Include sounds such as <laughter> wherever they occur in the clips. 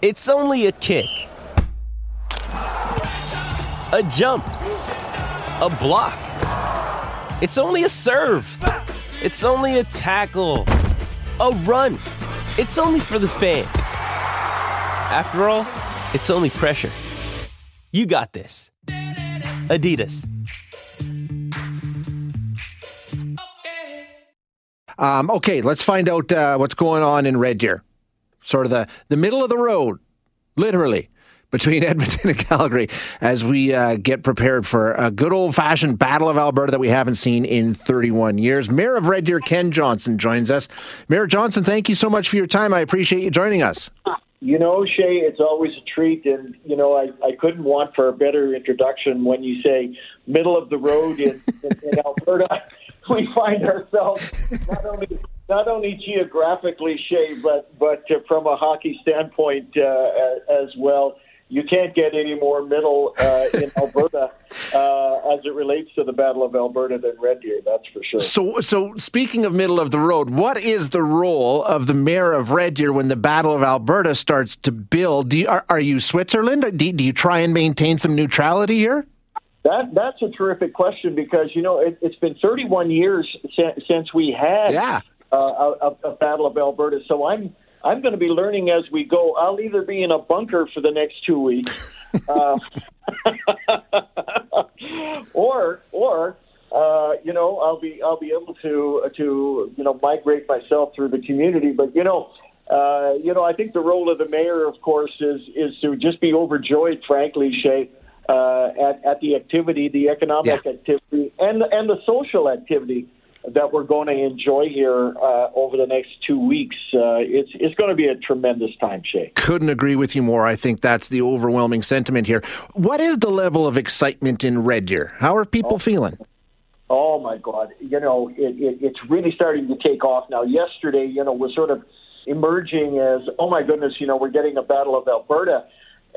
It's only a kick, a jump, a block. It's only a serve. It's only a tackle, a run. It's only for the fans. After all, it's only pressure. You got this. Adidas. Um, okay, let's find out uh, what's going on in Red Deer. Sort of the, the middle of the road, literally, between <laughs> Edmonton and Calgary as we uh, get prepared for a good old fashioned Battle of Alberta that we haven't seen in 31 years. Mayor of Red Deer, Ken Johnston, joins us. Mayor Johnston, thank you so much for your time. I appreciate you joining us. You know, Shay, it's always a treat. And, you know, I, I couldn't want for a better introduction when you say middle of the road in, in, in Alberta. <laughs> We find ourselves not only not only geographically, Shay, but but uh, from a hockey standpoint uh, as well you can't get any more middle uh, in Alberta uh, as it relates to the Battle of Alberta than Red Deer. That's for sure. So, so speaking of middle of the road, what is the role of the mayor of Red Deer when the Battle of Alberta starts to build? You, are, are, you Switzerland? Do, do you try and maintain some neutrality here? That that's a terrific question because you know it, has been 31 years since, since we had yeah. uh, a, a Battle of Alberta. So I'm I'm going to be learning as we go. I'll either be in a bunker for the next two weeks, uh, <laughs> or or uh, you know I'll be I'll be able to to you know migrate myself through the community. But you know. Uh, you know, I think the role of the mayor, of course, is is to just be overjoyed, frankly, Shay, uh, at at the activity, the economic yeah. activity, and and the social activity that we're going to enjoy here uh, over the next two weeks. Uh, it's it's going to be a tremendous time, Shay. Couldn't agree with you more. I think that's the overwhelming sentiment here. What is the level of excitement in Red Deer? How are people oh. feeling? Oh my God! You know, it, it, it's really starting to take off now. Yesterday, you know, was sort of emerging as, oh my goodness, you know, we're getting a Battle of Alberta.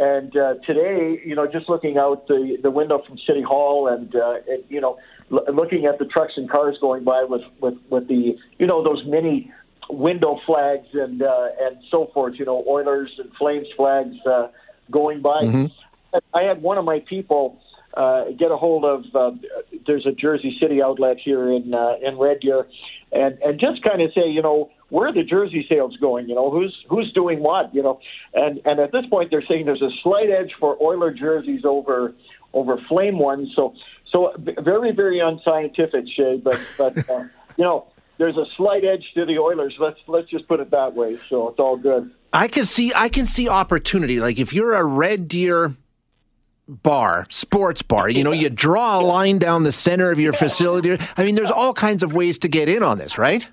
And uh, today, you know, just looking out the the window from City Hall, and, uh, and you know, l- looking at the trucks and cars going by with with with the you know those mini window flags and uh, and so forth. You know, Oilers and Flames flags uh, going by. Mm-hmm. I had one of my people uh, get a hold of. Uh, there's a Jersey City outlet here in uh, in Red Deer, and and just kind of say, you know, where are the jersey sales going? You know, who's who's doing what? You know, and and at this point they're saying there's a slight edge for Oiler jerseys over over Flame ones. So so very very unscientific, Shay. But but uh, <laughs> you know. There's a slight edge to the Oilers. Let's let's just put it that way. So it's all good. I can see I can see opportunity. Like if you're a Red Deer bar, sports bar. You know, you draw a line down the center of your facility. I mean, there's all kinds of ways to get in on this, right?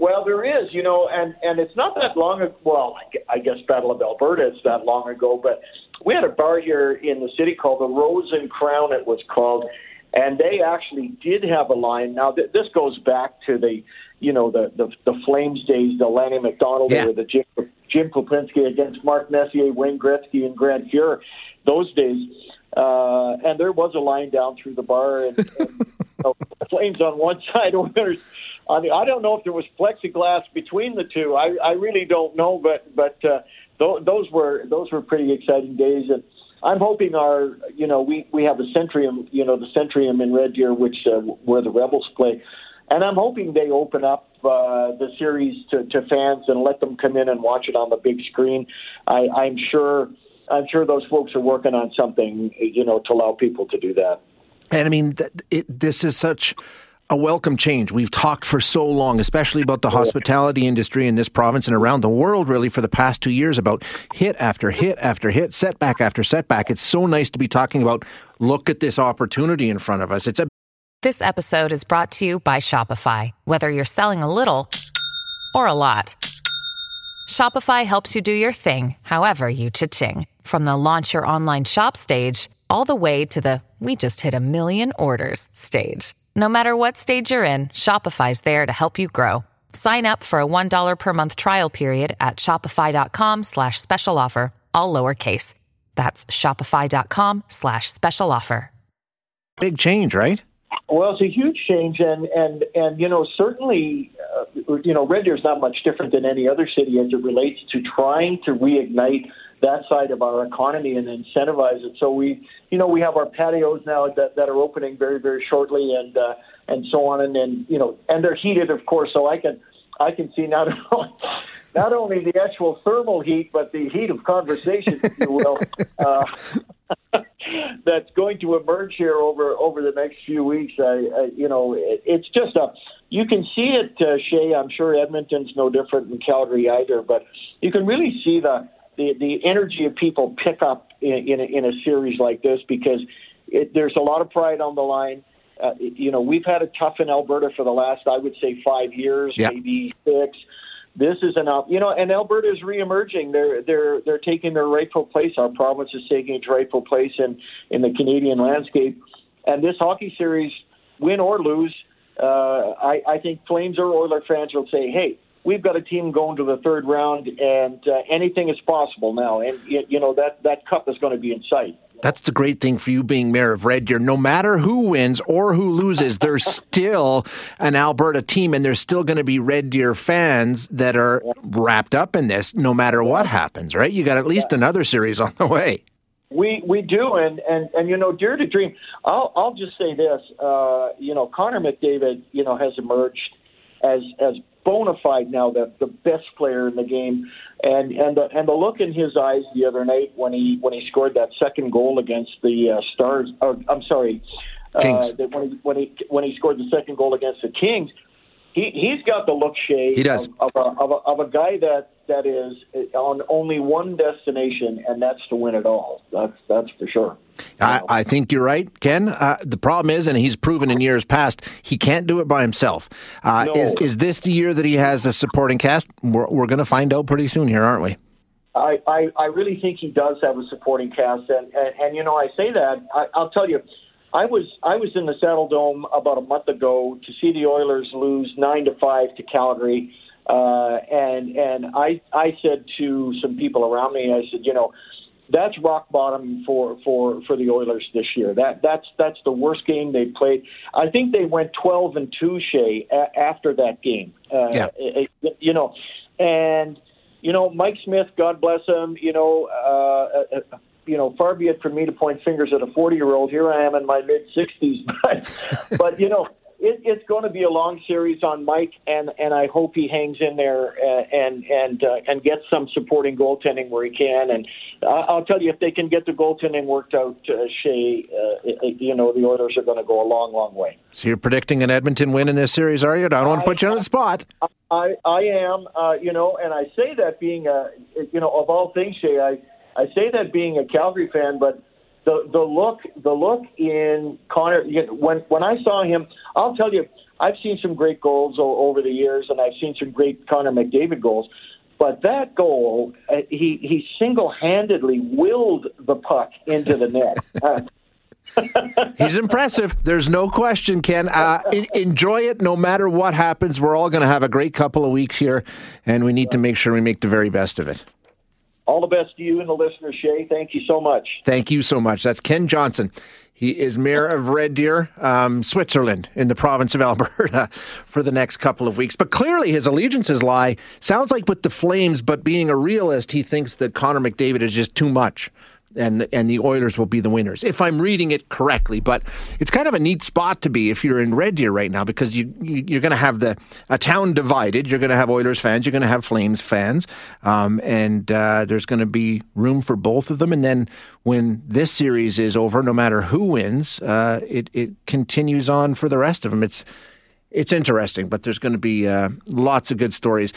Well, there is, you know, and and it's not that long ago. Well, I guess Battle of Alberta it's that long ago, but we had a bar here in the city called the Rose and Crown. It was called, and they actually did have a line. Now th- this goes back to the, you know, the the, the Flames days, the Lanny McDonald yeah. or the Jim Jim Kropinski against Mark Messier, Wayne Gretzky, and Grant Fuhr. Those days, uh, and there was a line down through the bar, and, and you know, <laughs> Flames on one side, <laughs> Oilers I mean, I don't know if there was plexiglass between the two. I, I really don't know, but but uh, th- those were those were pretty exciting days, and I'm hoping our you know we we have a Centrium you know the Centrium in Red Deer, which uh, where the Rebels play, and I'm hoping they open up uh, the series to, to fans and let them come in and watch it on the big screen. I, I'm sure I'm sure those folks are working on something you know to allow people to do that. And I mean, th- it, this is such a welcome change. We've talked for so long, especially about the hospitality industry in this province and around the world, really, for the past two years about hit after hit after hit, setback after setback. It's so nice to be talking about look at this opportunity in front of us. It's a This episode is brought to you by Shopify. Whether you're selling a little or a lot, Shopify helps you do your thing, however you cha-ching. From the launch your online shop stage all the way to the we just hit a million orders stage. No matter what stage you're in, Shopify's there to help you grow. Sign up for a $1 per month trial period at shopify.com slash special offer, all lowercase. That's shopify.com slash special offer. Big change, right? Well, it's a huge change, and and and you know certainly, uh, you know Red Deer is not much different than any other city as it relates to trying to reignite that side of our economy and incentivize it. So we, you know, we have our patios now that, that are opening very, very shortly, and uh, and so on, and then you know, and they're heated, of course, so I can I can see not only <laughs> not only the actual thermal heat, but the heat of conversation, if you will. <laughs> Uh, <laughs> that's going to emerge here over over the next few weeks. I, I you know, it, it's just a you can see it, uh, Shay. I'm sure Edmonton's no different than Calgary either, but you can really see the the, the energy of people pick up in, in, a, in a series like this because it, there's a lot of pride on the line. Uh, you know, we've had it tough in Alberta for the last, I would say, five years, yeah. maybe six. This is an up, you know, and Alberta is reemerging. They're they're they're taking their rightful place. Our province is taking its rightful place in in the Canadian landscape. And this hockey series, win or lose, uh, I, I think Flames or Oiler fans will say, "Hey, we've got a team going to the third round, and uh, anything is possible now. And you know that that cup is going to be in sight. That's the great thing for you being mayor of Red Deer. No matter who wins or who loses, there's <laughs> still an Alberta team, and there's still going to be Red Deer fans that are wrapped up in this, no matter what happens. Right? You got at least another series on the way. We we do, and and and you know, Dare to Dream. I'll I'll just say this. Uh, you know, Connor McDavid, you know, has emerged as as bona fide now the the best player in the game, and and the, and the look in his eyes the other night when he when he scored that second goal against the uh, Stars. Or, I'm sorry, Kings. Uh, when he when he when he scored the second goal against the Kings. He he's got the look shade he does. Of, of, a, of, a, of a guy that that is on only one destination, and that's to win it all. That's that's for sure. I, I, think you're right, Ken. Uh, the problem is, and he's proven in years past, he can't do it by himself. Uh, no. Is is this the year that he has a supporting cast? We're, we're going to find out pretty soon here, aren't we? I, I, I really think he does have a supporting cast, and and, and you know I say that I, I'll tell you. I was I was in the Saddledome about a month ago to see the Oilers lose nine to five to Calgary, uh, and and I I said to some people around me, I said, you know, that's rock bottom for for for the Oilers this year. That that's that's the worst game they played. I think they went twelve and two, Shay, a- after that game. Uh, yeah. you know, and you know Mike Smith, God bless him. You know. Uh, uh you know, far be it from me to point fingers at a 40 year old. Here I am in my mid 60s, <laughs> but, but you know, it, it's going to be a long series on Mike, and and I hope he hangs in there uh, and and uh, and gets some supporting goaltending where he can. And I'll tell you, if they can get the goaltending worked out, uh, Shay, uh, you know, the Oilers are going to go a long, long way. So you're predicting an Edmonton win in this series, are you? I don't want to put you on the spot. I I am, uh, you know, and I say that being a, you know, of all things, Shay, I I say that being a Calgary fan, but the the look the look in Connor when when I saw him, I'll tell you, I've seen some great goals over the years, and I've seen some great Connor McDavid goals. But that goal, uh, he he single handedly willed the puck into the net. <laughs> He's impressive. There's no question, Ken. Uh, enjoy it no matter what happens. We're all going to have a great couple of weeks here, and we need to make sure we make the very best of it. All the best to you and the listeners, Shay. Thank you so much. Thank you so much. That's Ken Johnston. He is mayor of Red Deer, um, Switzerland, in the province of <laughs> Alberta for the next couple of weeks. But clearly his allegiances lie, sounds like with the Flames, but being a realist, he thinks that Connor McDavid is just too much and and the Oilers will be the winners if I'm reading it correctly. But it's kind of a neat spot to be if you're in Red Deer right now because you, you are going to have the a town divided. You're going to have Oilers fans. You're going to have Flames fans, um, and uh, there's going to be room for both of them. And then when this series is over, no matter who wins, uh, it it continues on for the rest of them. It's it's interesting, but there's going to be uh, lots of good stories.